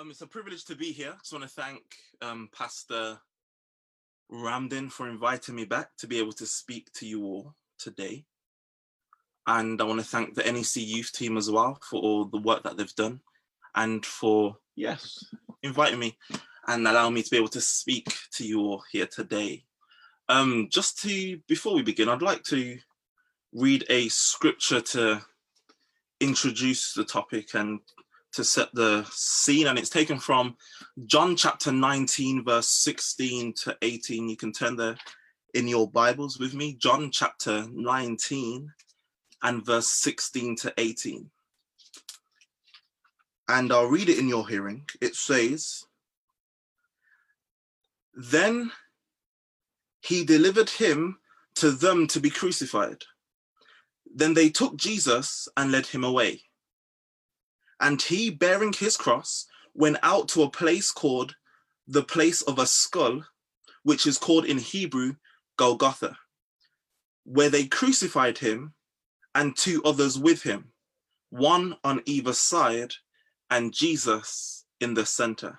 Um, it's a privilege to be here. I just want to thank um, Pastor Ramden for inviting me back to be able to speak to you all today. And I want to thank the NEC youth team as well for all the work that they've done and for, yes, inviting me and allowing me to be able to speak to you all here today. Um, just to, before we begin, I'd like to read a scripture to introduce the topic and to set the scene, and it's taken from John chapter 19, verse 16 to 18. You can turn there in your Bibles with me, John chapter 19 and verse 16 to 18. And I'll read it in your hearing. It says, Then he delivered him to them to be crucified. Then they took Jesus and led him away. And he, bearing his cross, went out to a place called the place of a skull, which is called in Hebrew Golgotha, where they crucified him and two others with him, one on either side, and Jesus in the center.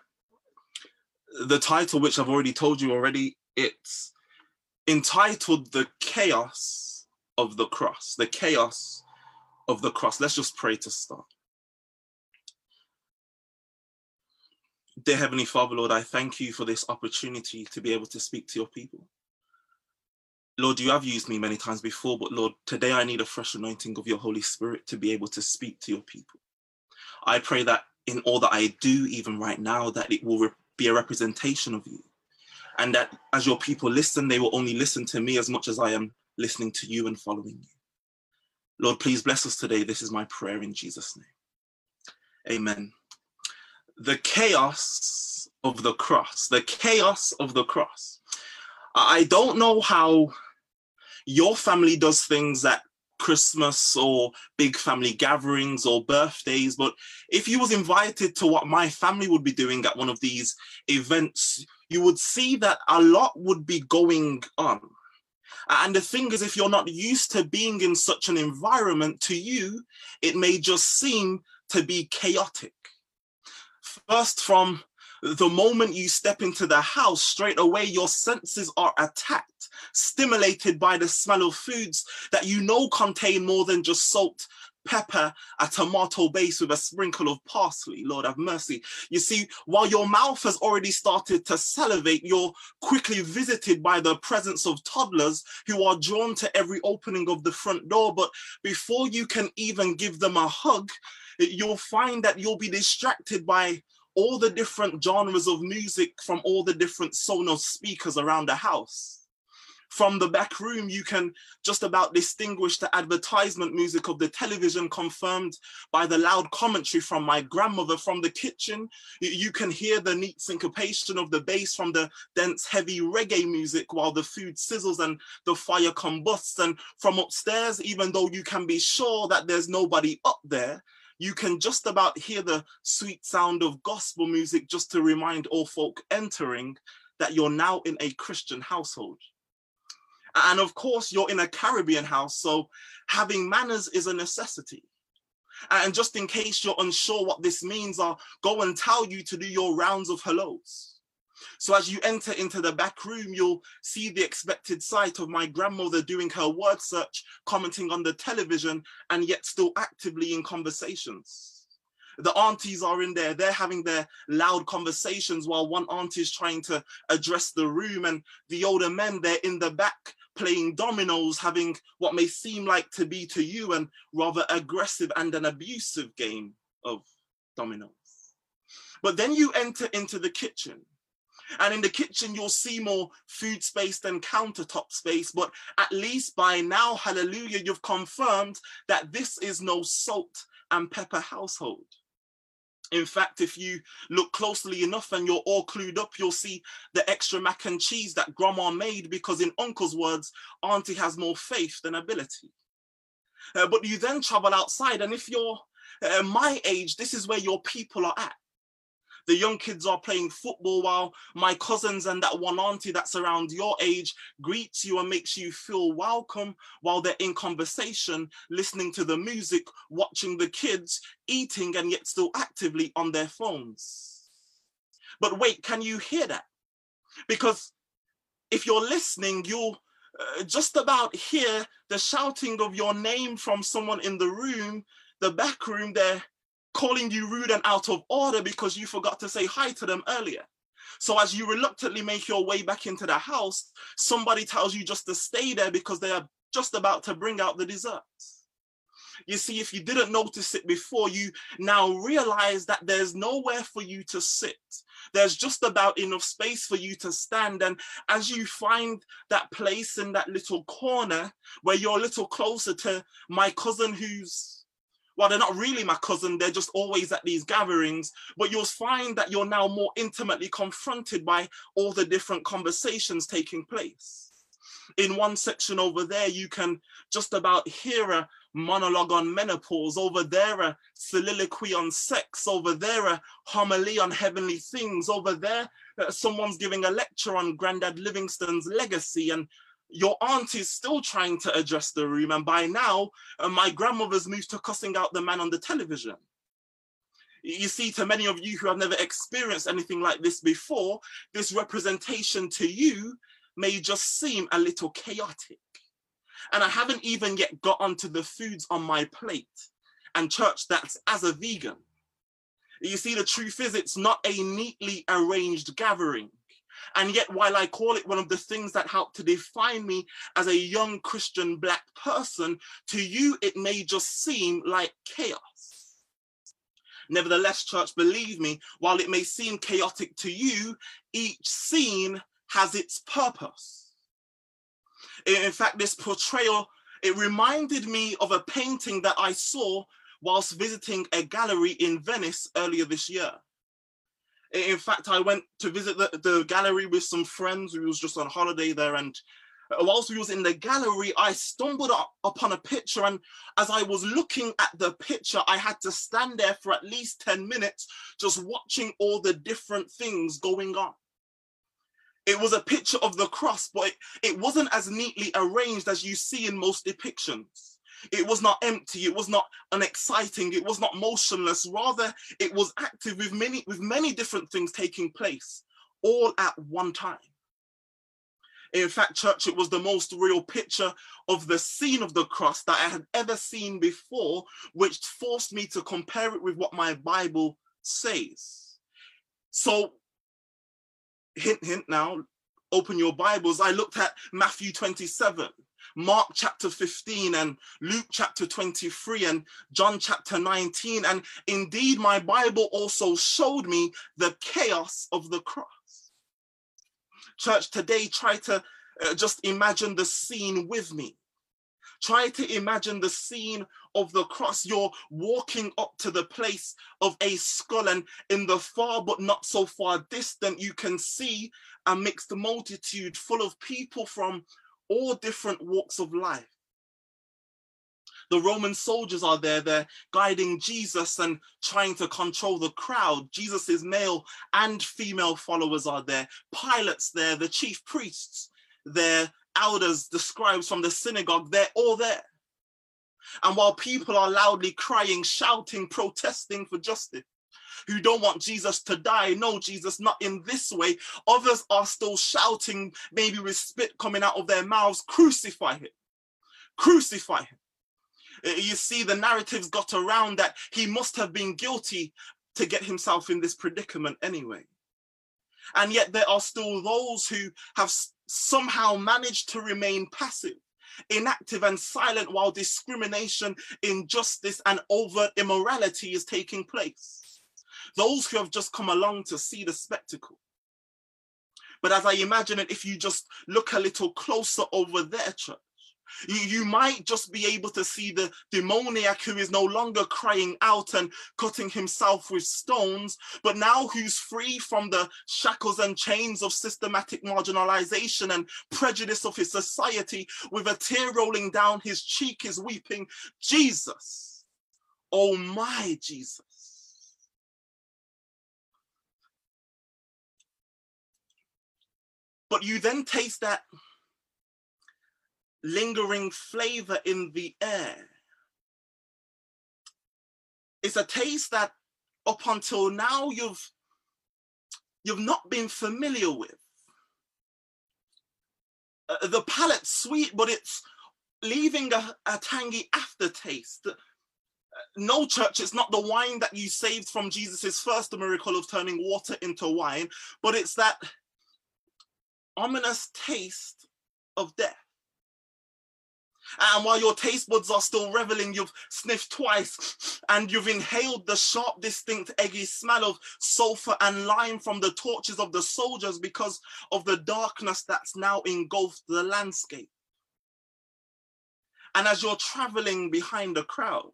The title, which I've already told you already, it's entitled The Chaos of the Cross. The Chaos of the Cross. Let's just pray to start. Dear Heavenly Father, Lord, I thank you for this opportunity to be able to speak to your people. Lord, you have used me many times before, but Lord, today I need a fresh anointing of your Holy Spirit to be able to speak to your people. I pray that in all that I do, even right now, that it will be a representation of you. And that as your people listen, they will only listen to me as much as I am listening to you and following you. Lord, please bless us today. This is my prayer in Jesus' name. Amen the chaos of the cross, the chaos of the cross. I don't know how your family does things at Christmas or big family gatherings or birthdays, but if you was invited to what my family would be doing at one of these events, you would see that a lot would be going on. And the thing is, if you're not used to being in such an environment, to you, it may just seem to be chaotic first from the moment you step into the house, straight away your senses are attacked, stimulated by the smell of foods that you know contain more than just salt, pepper, a tomato base with a sprinkle of parsley. Lord have mercy. You see, while your mouth has already started to salivate, you're quickly visited by the presence of toddlers who are drawn to every opening of the front door. But before you can even give them a hug, you'll find that you'll be distracted by all the different genres of music from all the different Sonos speakers around the house. From the back room, you can just about distinguish the advertisement music of the television confirmed by the loud commentary from my grandmother. From the kitchen, you can hear the neat syncopation of the bass from the dense, heavy reggae music while the food sizzles and the fire combusts. And from upstairs, even though you can be sure that there's nobody up there, you can just about hear the sweet sound of gospel music just to remind all folk entering that you're now in a Christian household. And of course, you're in a Caribbean house, so having manners is a necessity. And just in case you're unsure what this means, I'll go and tell you to do your rounds of hellos. So as you enter into the back room, you'll see the expected sight of my grandmother doing her word search, commenting on the television, and yet still actively in conversations. The aunties are in there, they're having their loud conversations while one auntie is trying to address the room, and the older men, they're in the back playing dominoes, having what may seem like to be to you an rather aggressive and an abusive game of dominoes. But then you enter into the kitchen and in the kitchen, you'll see more food space than countertop space. But at least by now, hallelujah, you've confirmed that this is no salt and pepper household. In fact, if you look closely enough and you're all clued up, you'll see the extra mac and cheese that grandma made because, in uncle's words, auntie has more faith than ability. Uh, but you then travel outside, and if you're uh, my age, this is where your people are at. The young kids are playing football while my cousins and that one auntie that's around your age greets you and makes you feel welcome while they're in conversation, listening to the music, watching the kids, eating, and yet still actively on their phones. But wait, can you hear that? Because if you're listening, you'll uh, just about hear the shouting of your name from someone in the room, the back room, they're calling you rude and out of order because you forgot to say hi to them earlier. So as you reluctantly make your way back into the house, somebody tells you just to stay there because they are just about to bring out the desserts. You see, if you didn't notice it before, you now realize that there's nowhere for you to sit. There's just about enough space for you to stand. And as you find that place in that little corner where you're a little closer to my cousin who's well, they're not really my cousin, they're just always at these gatherings, but you'll find that you're now more intimately confronted by all the different conversations taking place. In one section over there, you can just about hear a monologue on menopause, over there a soliloquy on sex, over there a homily on heavenly things, over there uh, someone's giving a lecture on Grandad Livingstone's legacy, and your aunt is still trying to address the room, and by now, uh, my grandmother's moved to cussing out the man on the television. You see, to many of you who have never experienced anything like this before, this representation to you may just seem a little chaotic. And I haven't even yet got onto the foods on my plate. And church, that's as a vegan. You see, the truth is, it's not a neatly arranged gathering. And yet, while I call it one of the things that help to define me as a young Christian Black person, to you, it may just seem like chaos. Nevertheless, church, believe me, while it may seem chaotic to you, each scene has its purpose. In fact, this portrayal, it reminded me of a painting that I saw whilst visiting a gallery in Venice earlier this year. In fact, I went to visit the, the gallery with some friends who was just on holiday there. And whilst we was in the gallery, I stumbled up upon a picture. And as I was looking at the picture, I had to stand there for at least 10 minutes, just watching all the different things going on. It was a picture of the cross, but it, it wasn't as neatly arranged as you see in most depictions. It was not empty, it was not unexciting, it was not motionless. Rather, it was active with many, with many different things taking place, all at one time. In fact, church, it was the most real picture of the scene of the cross that I had ever seen before, which forced me to compare it with what my Bible says. So hint, hint now, open your Bibles. I looked at Matthew 27, Mark chapter 15, and Luke chapter 23, and John chapter 19. And indeed, my Bible also showed me the chaos of the cross. Church, today, try to uh, just imagine the scene with me. Try to imagine the scene of the cross. You're walking up to the place of a skull, and in the far but not so far distant, you can see a mixed multitude full of people from all different walks of life. The Roman soldiers are there, they're guiding Jesus and trying to control the crowd. Jesus's male and female followers are there, Pilate's there, the chief priests, there elders, the scribes from the synagogue, they're all there. And while people are loudly crying, shouting, protesting for justice, who don't want Jesus to die, no, Jesus, not in this way, others are still shouting, maybe with spit coming out of their mouths, crucify him, crucify him. Uh, you see, the narratives got around that he must have been guilty to get himself in this predicament anyway. And yet there are still those who have somehow managed to remain passive, inactive, and silent while discrimination, injustice, and overt immorality is taking place. Those who have just come along to see the spectacle. But as I imagine it, if you just look a little closer over there, church, you, you might just be able to see the demoniac who is no longer crying out and cutting himself with stones, but now who's free from the shackles and chains of systematic marginalization and prejudice of his society, with a tear rolling down his cheek, is weeping, Jesus, oh my Jesus. But you then taste that lingering flavor in the air. It's a taste that up until now you've you've not been familiar with. Uh, the palate's sweet, but it's leaving a, a tangy aftertaste. Uh, no, church, it's not the wine that you saved from Jesus's first miracle of turning water into wine, but it's that ominous taste of death. And while your taste buds are still reveling, you've sniffed twice and you've inhaled the sharp, distinct, eggy smell of sulfur and lime from the torches of the soldiers because of the darkness that's now engulfed the landscape. And as you're traveling behind the crowd,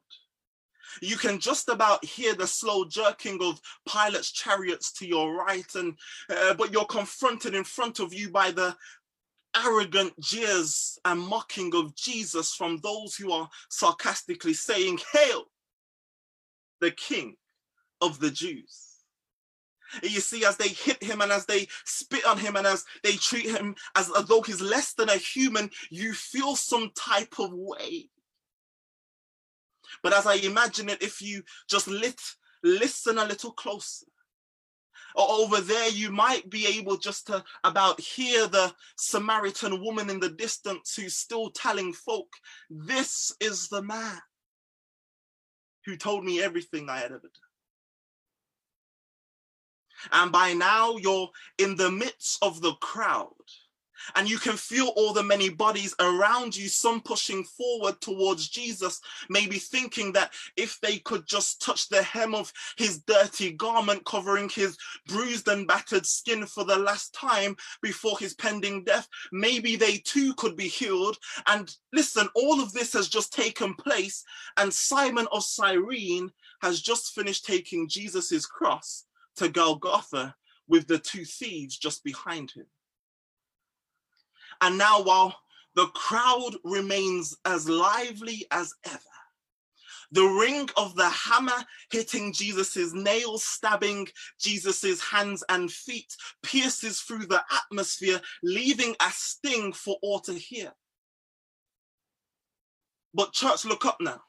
you can just about hear the slow jerking of Pilate's chariots to your right, and uh, but you're confronted in front of you by the arrogant jeers and mocking of Jesus from those who are sarcastically saying, Hail, the King of the Jews. You see, as they hit him and as they spit on him and as they treat him as, as though he's less than a human, you feel some type of way. But as I imagine it, if you just lit, listen a little closer, or over there you might be able just to about hear the Samaritan woman in the distance who's still telling folk, this is the man who told me everything I had ever done. And by now you're in the midst of the crowd and you can feel all the many bodies around you, some pushing forward towards Jesus, maybe thinking that if they could just touch the hem of his dirty garment covering his bruised and battered skin for the last time before his pending death, maybe they too could be healed. And listen, all of this has just taken place, and Simon of Cyrene has just finished taking Jesus's cross to Golgotha with the two thieves just behind him. And now, while the crowd remains as lively as ever, the ring of the hammer hitting Jesus's nails, stabbing Jesus's hands and feet, pierces through the atmosphere, leaving a sting for all to hear. But, church, look up now.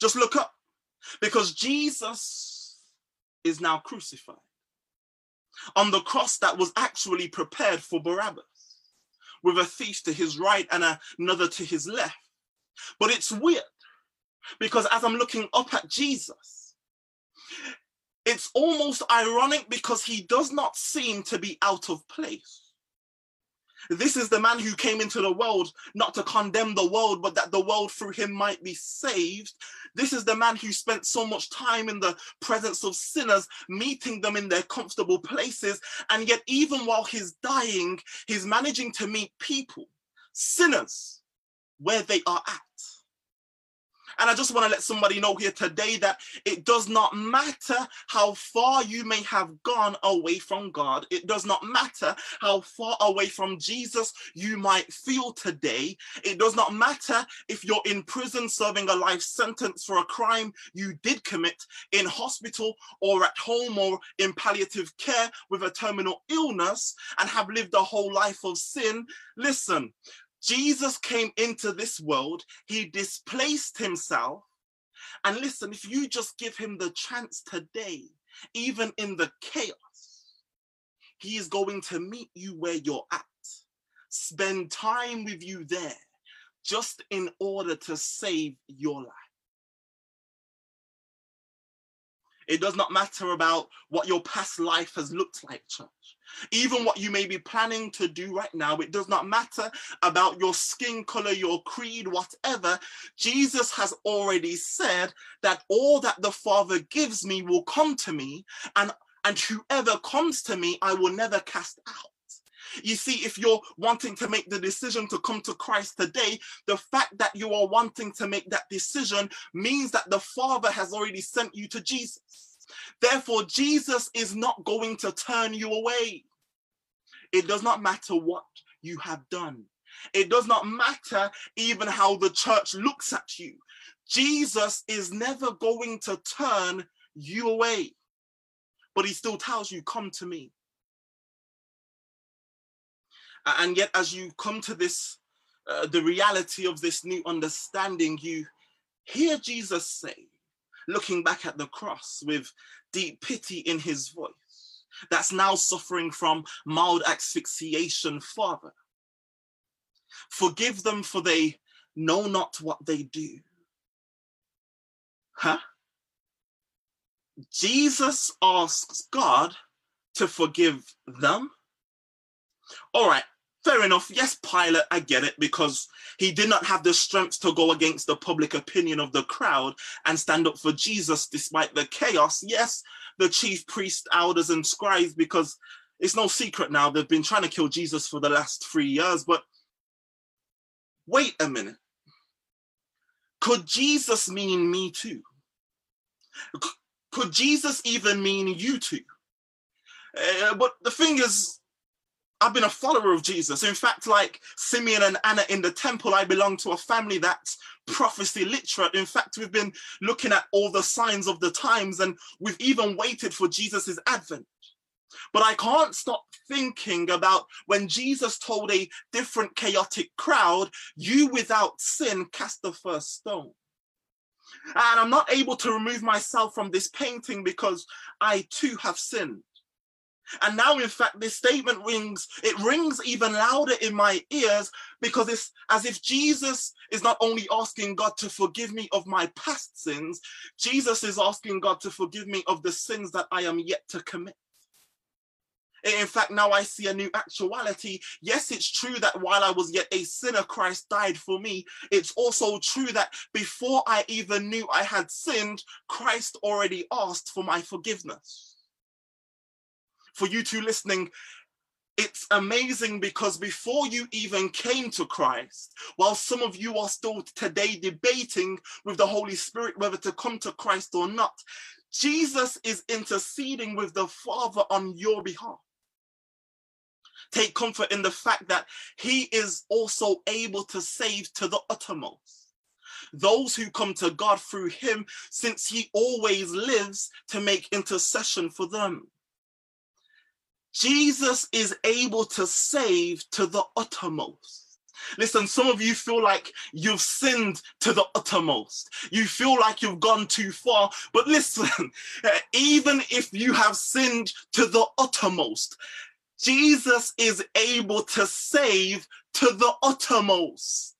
Just look up because Jesus is now crucified on the cross that was actually prepared for Barabbas with a thief to his right and another to his left. But it's weird because as I'm looking up at Jesus, it's almost ironic because he does not seem to be out of place. This is the man who came into the world not to condemn the world, but that the world through him might be saved. This is the man who spent so much time in the presence of sinners, meeting them in their comfortable places. And yet, even while he's dying, he's managing to meet people, sinners, where they are at. And I just want to let somebody know here today that it does not matter how far you may have gone away from God. It does not matter how far away from Jesus you might feel today. It does not matter if you're in prison serving a life sentence for a crime you did commit, in hospital or at home or in palliative care with a terminal illness and have lived a whole life of sin. Listen, Jesus came into this world, he displaced himself. And listen, if you just give him the chance today, even in the chaos, he is going to meet you where you're at, spend time with you there, just in order to save your life. It does not matter about what your past life has looked like, church. Even what you may be planning to do right now, it does not matter about your skin color, your creed, whatever. Jesus has already said that all that the Father gives me will come to me, and, and whoever comes to me, I will never cast out. You see, if you're wanting to make the decision to come to Christ today, the fact that you are wanting to make that decision means that the Father has already sent you to Jesus. Therefore, Jesus is not going to turn you away. It does not matter what you have done. It does not matter even how the church looks at you. Jesus is never going to turn you away. But he still tells you, Come to me. And yet, as you come to this, uh, the reality of this new understanding, you hear Jesus say, looking back at the cross with deep pity in his voice, that's now suffering from mild asphyxiation, Father. Forgive them for they know not what they do. Huh? Jesus asks God to forgive them. All right, fair enough. Yes, Pilate, I get it because he did not have the strength to go against the public opinion of the crowd and stand up for Jesus despite the chaos. Yes, the chief priests, elders, and scribes, because it's no secret now they've been trying to kill Jesus for the last three years. But wait a minute. Could Jesus mean me too? Could Jesus even mean you too? Uh, but the thing is, I've been a follower of Jesus. In fact, like Simeon and Anna in the temple, I belong to a family that's prophecy literate. In fact, we've been looking at all the signs of the times and we've even waited for Jesus's advent. But I can't stop thinking about when Jesus told a different chaotic crowd, you without sin cast the first stone. And I'm not able to remove myself from this painting because I too have sinned. And now, in fact, this statement rings, it rings even louder in my ears because it's as if Jesus is not only asking God to forgive me of my past sins, Jesus is asking God to forgive me of the sins that I am yet to commit. In fact, now I see a new actuality. Yes, it's true that while I was yet a sinner, Christ died for me. It's also true that before I even knew I had sinned, Christ already asked for my forgiveness for you two listening, it's amazing because before you even came to Christ, while some of you are still today debating with the Holy Spirit whether to come to Christ or not, Jesus is interceding with the Father on your behalf. Take comfort in the fact that he is also able to save to the uttermost. Those who come to God through him, since he always lives to make intercession for them. Jesus is able to save to the uttermost. Listen, some of you feel like you've sinned to the uttermost. You feel like you've gone too far. But listen, even if you have sinned to the uttermost, Jesus is able to save to the uttermost.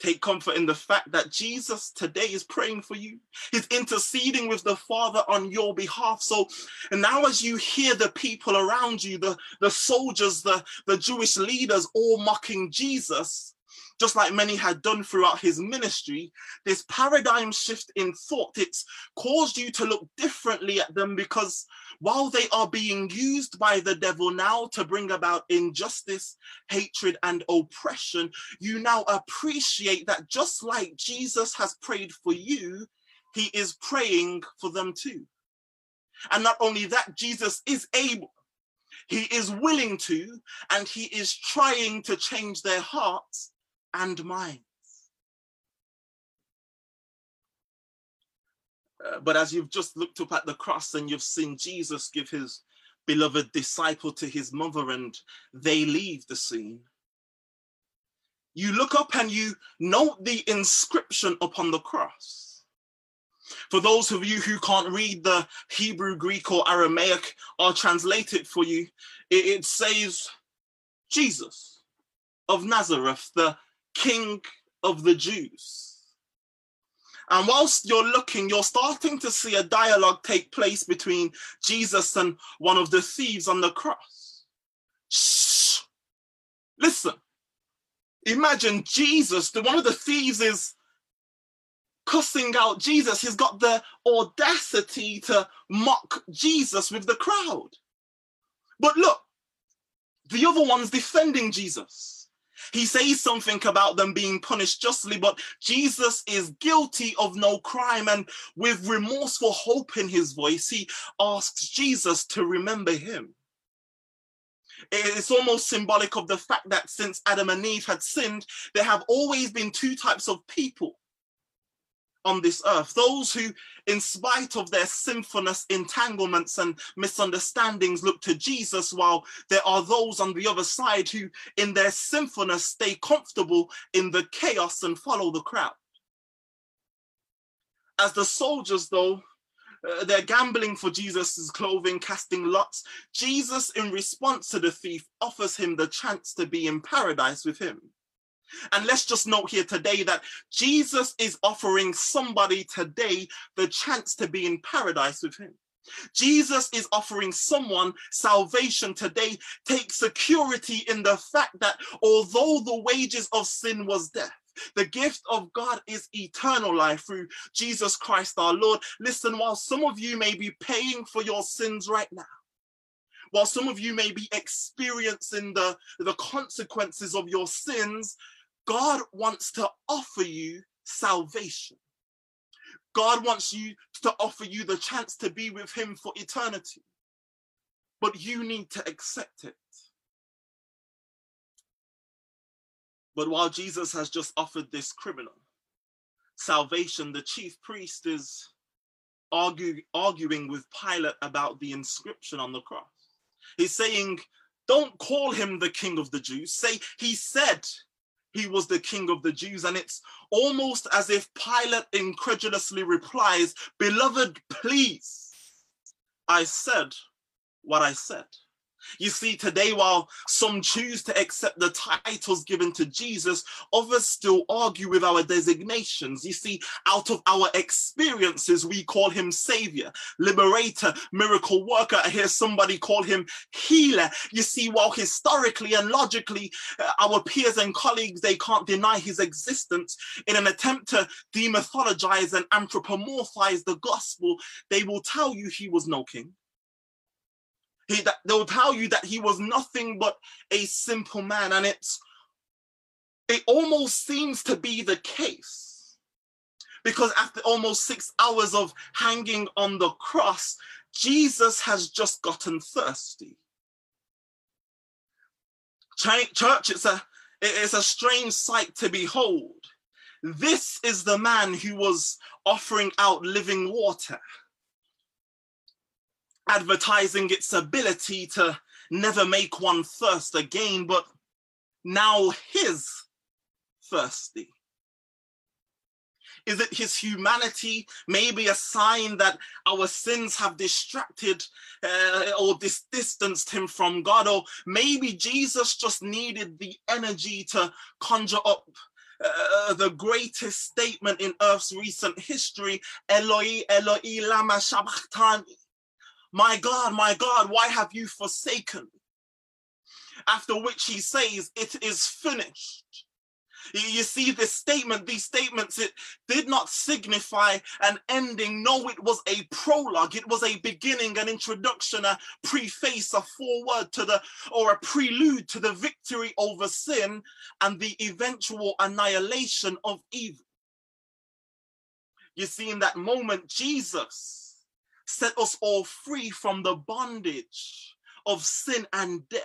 Take comfort in the fact that Jesus today is praying for you. He's interceding with the Father on your behalf. So, and now as you hear the people around you, the, the soldiers, the, the Jewish leaders all mocking Jesus, just like many had done throughout his ministry, this paradigm shift in thought, it's caused you to look differently at them because while they are being used by the devil now to bring about injustice, hatred, and oppression, you now appreciate that just like Jesus has prayed for you, he is praying for them too. And not only that, Jesus is able, he is willing to, and he is trying to change their hearts and minds. Uh, but as you've just looked up at the cross and you've seen Jesus give his beloved disciple to his mother and they leave the scene, you look up and you note the inscription upon the cross. For those of you who can't read the Hebrew, Greek, or Aramaic, I'll translate it for you. It, it says, Jesus of Nazareth, the King of the Jews. And whilst you're looking, you're starting to see a dialogue take place between Jesus and one of the thieves on the cross. Shh. Listen. Imagine Jesus, the one of the thieves is cussing out Jesus. He's got the audacity to mock Jesus with the crowd. But look, the other one's defending Jesus. He says something about them being punished justly, but Jesus is guilty of no crime. And with remorseful hope in his voice, he asks Jesus to remember him. It's almost symbolic of the fact that since Adam and Eve had sinned, there have always been two types of people on this earth. Those who, in spite of their sinfulness, entanglements, and misunderstandings, look to Jesus, while there are those on the other side who, in their sinfulness, stay comfortable in the chaos and follow the crowd. As the soldiers, though, uh, they're gambling for Jesus's clothing, casting lots. Jesus, in response to the thief, offers him the chance to be in paradise with him. And let's just note here today that Jesus is offering somebody today the chance to be in paradise with him. Jesus is offering someone salvation today. Take security in the fact that although the wages of sin was death, the gift of God is eternal life through Jesus Christ our Lord. Listen, while some of you may be paying for your sins right now, while some of you may be experiencing the, the consequences of your sins, God wants to offer you salvation. God wants you to offer you the chance to be with Him for eternity. But you need to accept it. But while Jesus has just offered this criminal salvation, the chief priest is argue, arguing with Pilate about the inscription on the cross. He's saying, Don't call him the king of the Jews. Say, He said he was the king of the Jews. And it's almost as if Pilate incredulously replies, Beloved, please, I said what I said. You see, today, while some choose to accept the titles given to Jesus, others still argue with our designations. You see, out of our experiences, we call him Savior, Liberator, Miracle Worker. I hear somebody call him Healer. You see, while historically and logically, uh, our peers and colleagues, they can't deny his existence in an attempt to demythologize and anthropomorphize the gospel, they will tell you he was no king. He, that, they'll tell you that he was nothing but a simple man, and it's it almost seems to be the case because after almost six hours of hanging on the cross, Jesus has just gotten thirsty. Church, it's a it's a strange sight to behold. This is the man who was offering out living water advertising its ability to never make one thirst again, but now his thirsty? Is it his humanity, maybe a sign that our sins have distracted uh, or dis- distanced him from God? Or maybe Jesus just needed the energy to conjure up uh, the greatest statement in Earth's recent history Eloi, Eloi, lama sabachthani. My God, my God, why have you forsaken me? After which he says, It is finished. You see, this statement, these statements, it did not signify an ending. No, it was a prologue. It was a beginning, an introduction, a preface, a foreword to the, or a prelude to the victory over sin and the eventual annihilation of evil. You see, in that moment, Jesus set us all free from the bondage of sin and death.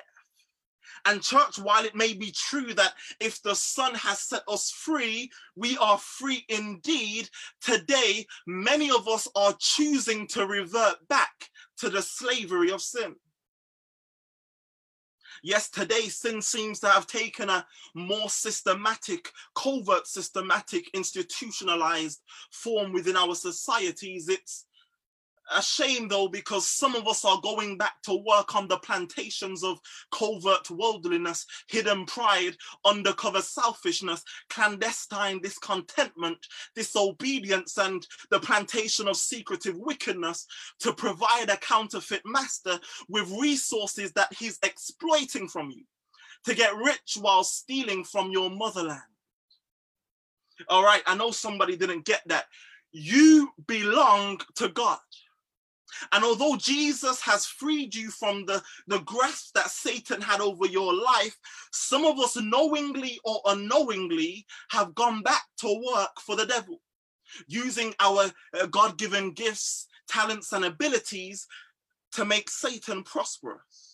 And, church, while it may be true that if the Son has set us free, we are free indeed, today, many of us are choosing to revert back to the slavery of sin. Yes, today sin seems to have taken a more systematic, covert, systematic, institutionalized form within our societies. It's a shame though, because some of us are going back to work on the plantations of covert worldliness, hidden pride, undercover selfishness, clandestine discontentment, disobedience, and the plantation of secretive wickedness to provide a counterfeit master with resources that he's exploiting from you to get rich while stealing from your motherland. All right, I know somebody didn't get that. You belong to God. And although Jesus has freed you from the, the grasp that Satan had over your life, some of us knowingly or unknowingly have gone back to work for the devil, using our uh, God given gifts, talents, and abilities to make Satan prosperous.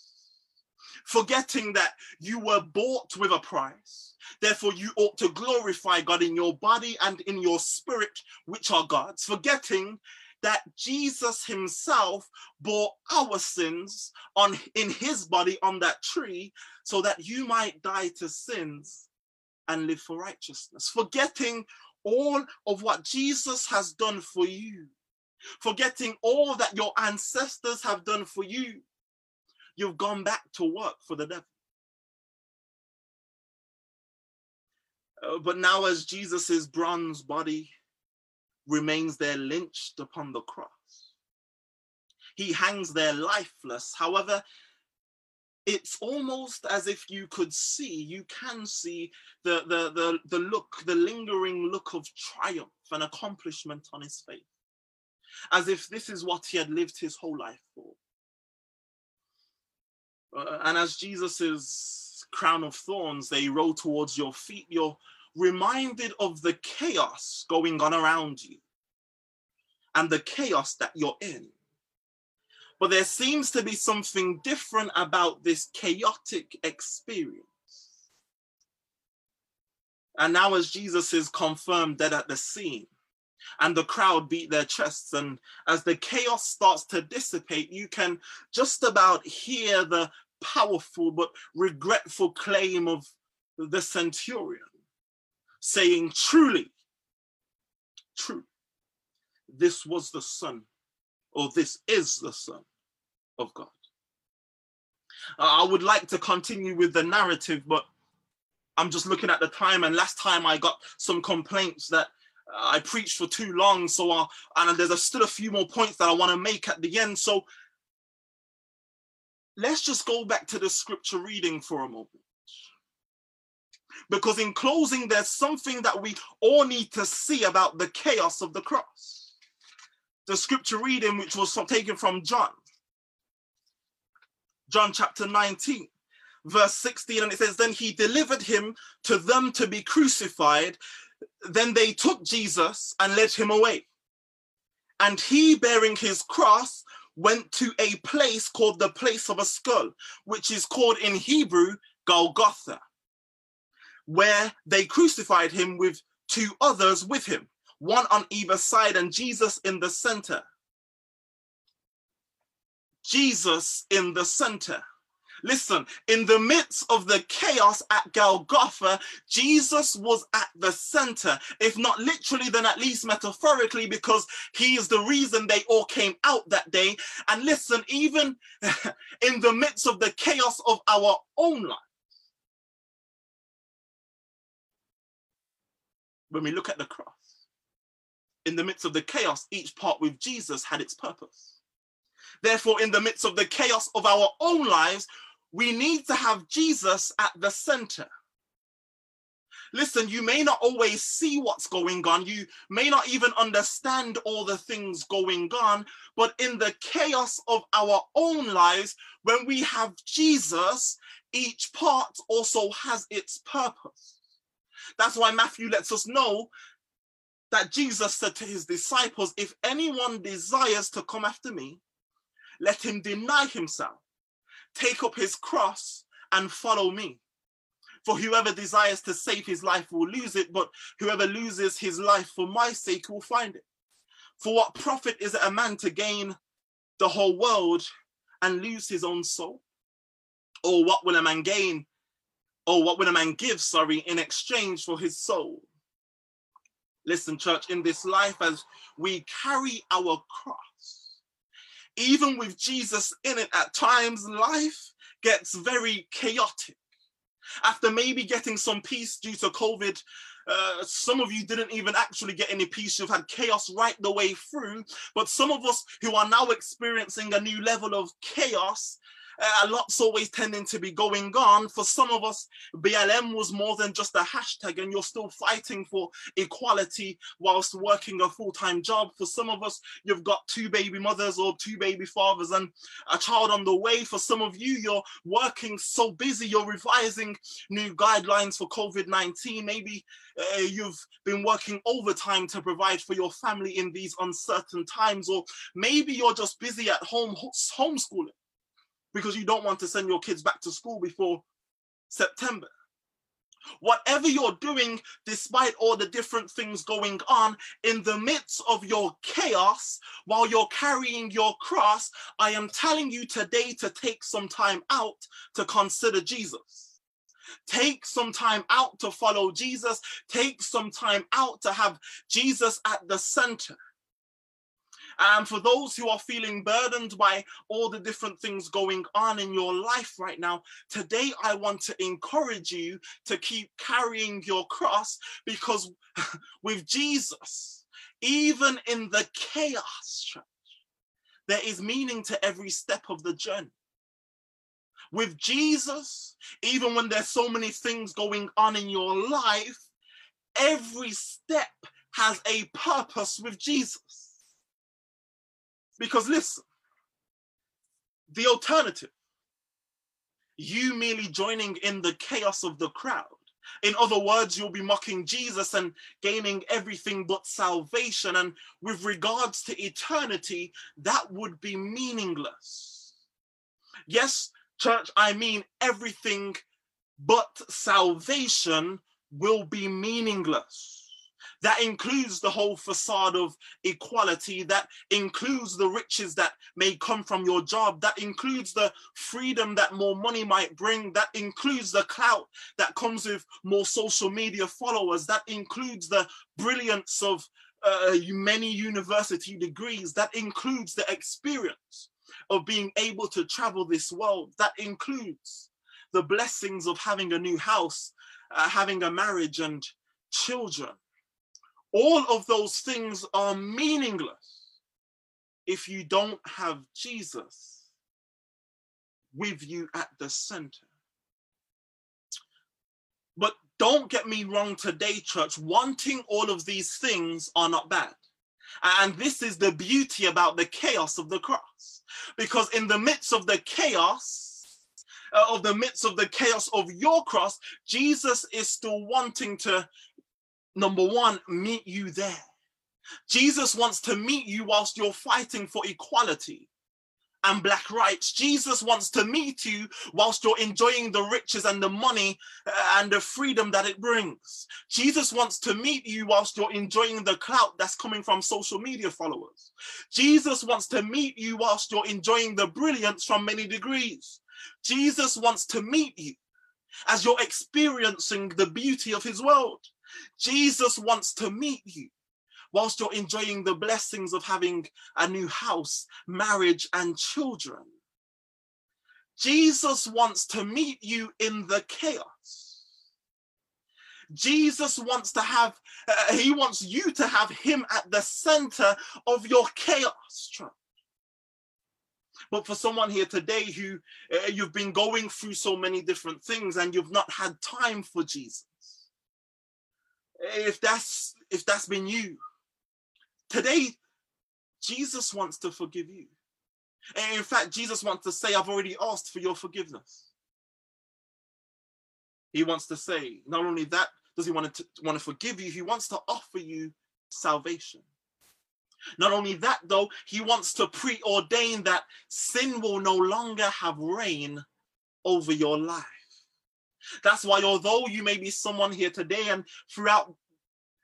Forgetting that you were bought with a price. Therefore, you ought to glorify God in your body and in your spirit, which are God's. Forgetting that Jesus himself bore our sins on in his body on that tree so that you might die to sins and live for righteousness forgetting all of what Jesus has done for you forgetting all that your ancestors have done for you, you've gone back to work for the devil. Uh, but now, as Jesus's bronze body remains there lynched upon the cross, he hangs there lifeless. However, it's almost as if you could see, you can see the, the, the, the look, the lingering look of triumph and accomplishment on his face, as if this is what he had lived his whole life for. Uh, and as Jesus's crown of thorns, they roll towards your feet, you're reminded of the chaos going on around you and the chaos that you're in. But there seems to be something different about this chaotic experience. And now, as Jesus is confirmed dead at the scene, and the crowd beat their chests, and as the chaos starts to dissipate, you can just about hear the powerful but regretful claim of the centurion saying, Truly, true, this was the Son, or this is the Son of God. Uh, I would like to continue with the narrative, but I'm just looking at the time. And last time I got some complaints that uh, I preached for too long. So, uh, and there's still a few more points that I want to make at the end. So, let's just go back to the scripture reading for a moment. Because in closing, there's something that we all need to see about the chaos of the cross. The scripture reading, which was taken from John, John chapter 19, verse 16, and it says, Then he delivered him to them to be crucified. Then they took Jesus and led him away. And he, bearing his cross, went to a place called the place of a skull, which is called in Hebrew Golgotha, where they crucified him with two others with him, one on either side, and Jesus in the center. Jesus in the center. Listen, in the midst of the chaos at Golgotha, Jesus was at the center, if not literally, then at least metaphorically, because he is the reason they all came out that day. And listen, even in the midst of the chaos of our own life, when we look at the cross, in the midst of the chaos, each part with Jesus had its purpose. Therefore, in the midst of the chaos of our own lives, we need to have Jesus at the center. Listen, you may not always see what's going on. You may not even understand all the things going on. But in the chaos of our own lives, when we have Jesus, each part also has its purpose. That's why Matthew lets us know that Jesus said to his disciples, If anyone desires to come after me, let him deny himself, take up his cross, and follow me. For whoever desires to save his life will lose it, but whoever loses his life for my sake will find it. For what profit is it a man to gain the whole world and lose his own soul? Or what will a man gain? Or what will a man give, sorry, in exchange for his soul? Listen, church, in this life, as we carry our cross, even with Jesus in it, at times life gets very chaotic. After maybe getting some peace due to COVID, uh, some of you didn't even actually get any peace. You've had chaos right the way through. But some of us who are now experiencing a new level of chaos a lot's always tending to be going on. For some of us, BLM was more than just a hashtag, and you're still fighting for equality whilst working a full time job. For some of us, you've got two baby mothers or two baby fathers and a child on the way. For some of you, you're working so busy, you're revising new guidelines for COVID 19. Maybe uh, you've been working overtime to provide for your family in these uncertain times, or maybe you're just busy at home homeschooling because you don't want to send your kids back to school before September. Whatever you're doing, despite all the different things going on, in the midst of your chaos, while you're carrying your cross, I am telling you today to take some time out to consider Jesus. Take some time out to follow Jesus. Take some time out to have Jesus at the center. And for those who are feeling burdened by all the different things going on in your life right now, today I want to encourage you to keep carrying your cross because with Jesus, even in the chaos, church, there is meaning to every step of the journey. With Jesus, even when there's so many things going on in your life, every step has a purpose with Jesus. Because listen, the alternative, you merely joining in the chaos of the crowd. In other words, you'll be mocking Jesus and gaining everything but salvation. And with regards to eternity, that would be meaningless. Yes, church, I mean everything but salvation will be meaningless. That includes the whole facade of equality. That includes the riches that may come from your job. That includes the freedom that more money might bring. That includes the clout that comes with more social media followers. That includes the brilliance of uh, many university degrees. That includes the experience of being able to travel this world. That includes the blessings of having a new house, uh, having a marriage and children all of those things are meaningless if you don't have Jesus with you at the center. But don't get me wrong today, church. Wanting all of these things are not bad. And this is the beauty about the chaos of the cross. Because in the midst of the chaos, uh, of the midst of the chaos of your cross, Jesus is still wanting to number one, meet you there. Jesus wants to meet you whilst you're fighting for equality and black rights. Jesus wants to meet you whilst you're enjoying the riches and the money uh, and the freedom that it brings. Jesus wants to meet you whilst you're enjoying the clout that's coming from social media followers. Jesus wants to meet you whilst you're enjoying the brilliance from many degrees. Jesus wants to meet you as you're experiencing the beauty of his world. Jesus wants to meet you whilst you're enjoying the blessings of having a new house, marriage, and children. Jesus wants to meet you in the chaos. Jesus wants to have, uh, he wants you to have him at the center of your chaos. But for someone here today who uh, you've been going through so many different things and you've not had time for Jesus, if that's if that's been you today jesus wants to forgive you. And in fact jesus wants to say i've already asked for your forgiveness. He wants to say not only that does he want to want to forgive you he wants to offer you salvation. Not only that though he wants to preordain that sin will no longer have reign over your life that's why, although you may be someone here today and throughout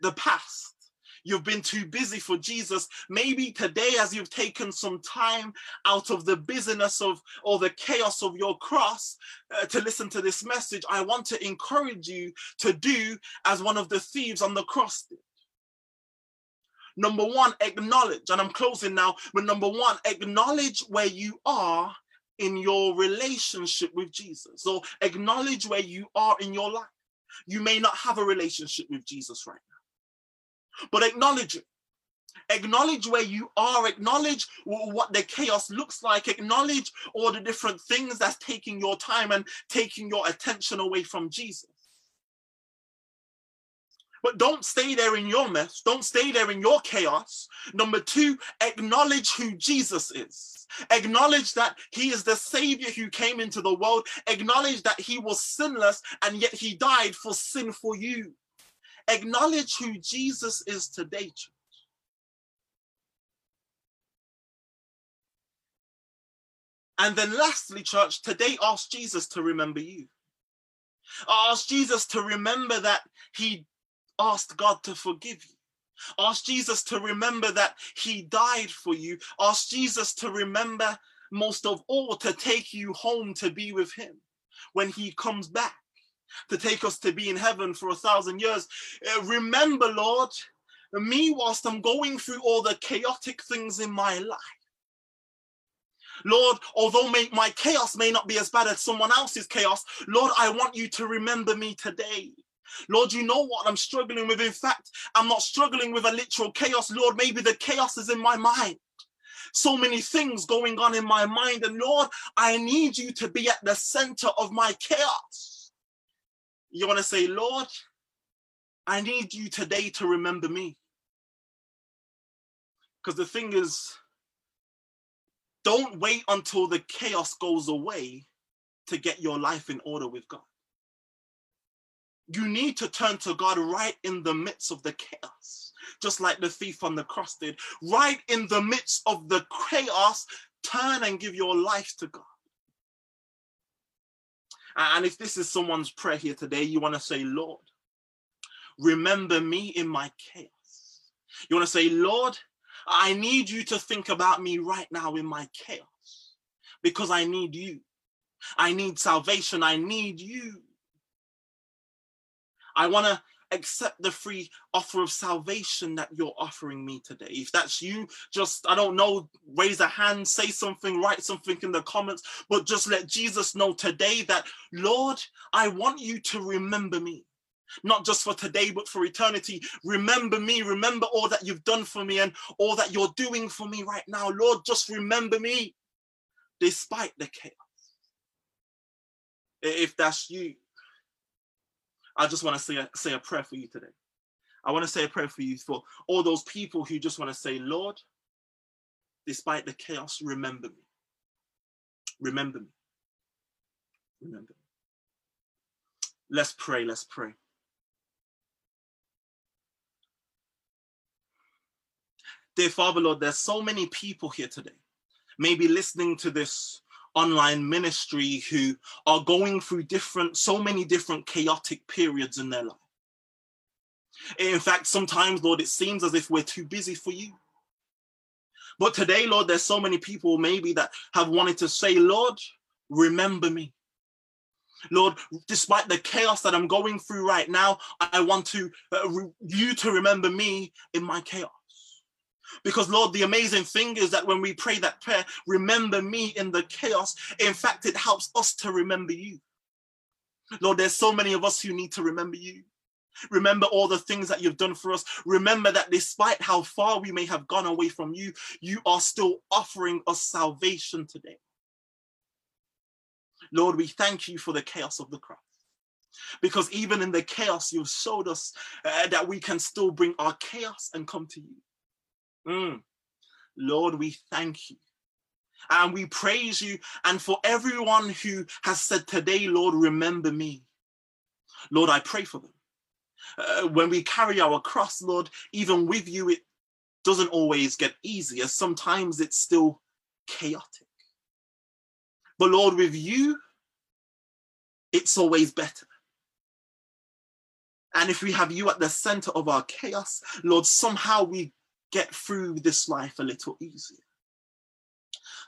the past, you've been too busy for Jesus. Maybe today, as you've taken some time out of the busyness of or the chaos of your cross uh, to listen to this message, I want to encourage you to do as one of the thieves on the cross did. Number one, acknowledge, and I'm closing now, but number one, acknowledge where you are in your relationship with Jesus. So acknowledge where you are in your life. You may not have a relationship with Jesus right now, but acknowledge it. Acknowledge where you are, acknowledge what the chaos looks like, acknowledge all the different things that's taking your time and taking your attention away from Jesus. But don't stay there in your mess. Don't stay there in your chaos. Number two, acknowledge who Jesus is. Acknowledge that he is the savior who came into the world. Acknowledge that he was sinless and yet he died for sin for you. Acknowledge who Jesus is today, church. And then lastly, church, today ask Jesus to remember you. Ask Jesus to remember that he Ask God to forgive you. Ask Jesus to remember that he died for you. Ask Jesus to remember most of all to take you home to be with him when he comes back to take us to be in heaven for a thousand years. Uh, remember, Lord, me whilst I'm going through all the chaotic things in my life. Lord, although may, my chaos may not be as bad as someone else's chaos, Lord, I want you to remember me today. Lord, you know what I'm struggling with. In fact, I'm not struggling with a literal chaos. Lord, maybe the chaos is in my mind. So many things going on in my mind. And Lord, I need you to be at the center of my chaos. You want to say, Lord, I need you today to remember me. Because the thing is, don't wait until the chaos goes away to get your life in order with God. You need to turn to God right in the midst of the chaos, just like the thief on the cross did. Right in the midst of the chaos, turn and give your life to God. And if this is someone's prayer here today, you want to say, Lord, remember me in my chaos. You want to say, Lord, I need you to think about me right now in my chaos because I need you. I need salvation. I need you. I want to accept the free offer of salvation that you're offering me today. If that's you, just, I don't know, raise a hand, say something, write something in the comments, but just let Jesus know today that, Lord, I want you to remember me not just for today, but for eternity. Remember me, remember all that you've done for me and all that you're doing for me right now. Lord, just remember me despite the chaos. If that's you, I just want to say a, say a prayer for you today. I want to say a prayer for you for all those people who just want to say, Lord, despite the chaos, remember me. Remember me. Remember me. Let's pray. Let's pray. Dear Father, Lord, there's so many people here today, maybe listening to this online ministry who are going through different, so many different chaotic periods in their life. In fact, sometimes, Lord, it seems as if we're too busy for you. But today, Lord, there's so many people maybe that have wanted to say, Lord, remember me. Lord, despite the chaos that I'm going through right now, I want to uh, you to remember me in my chaos. Because, Lord, the amazing thing is that when we pray that prayer, remember me in the chaos, in fact, it helps us to remember you. Lord, there's so many of us who need to remember you. Remember all the things that you've done for us. Remember that despite how far we may have gone away from you, you are still offering us salvation today. Lord, we thank you for the chaos of the cross. Because even in the chaos, you've showed us uh, that we can still bring our chaos and come to you. Mm. Lord, we thank you. And we praise you. And for everyone who has said today, Lord, remember me. Lord, I pray for them. Uh, when we carry our cross, Lord, even with you, it doesn't always get easier. Sometimes it's still chaotic. But Lord, with you, it's always better. And if we have you at the center of our chaos, Lord, somehow we get through this life a little easier.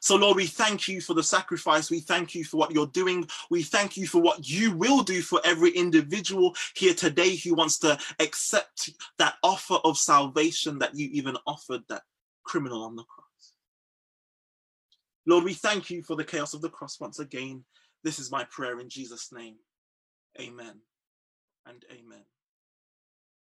So, Lord, we thank you for the sacrifice. We thank you for what you're doing. We thank you for what you will do for every individual here today who wants to accept that offer of salvation that you even offered that criminal on the cross. Lord, we thank you for the chaos of the cross once again. This is my prayer in Jesus' name. Amen and amen.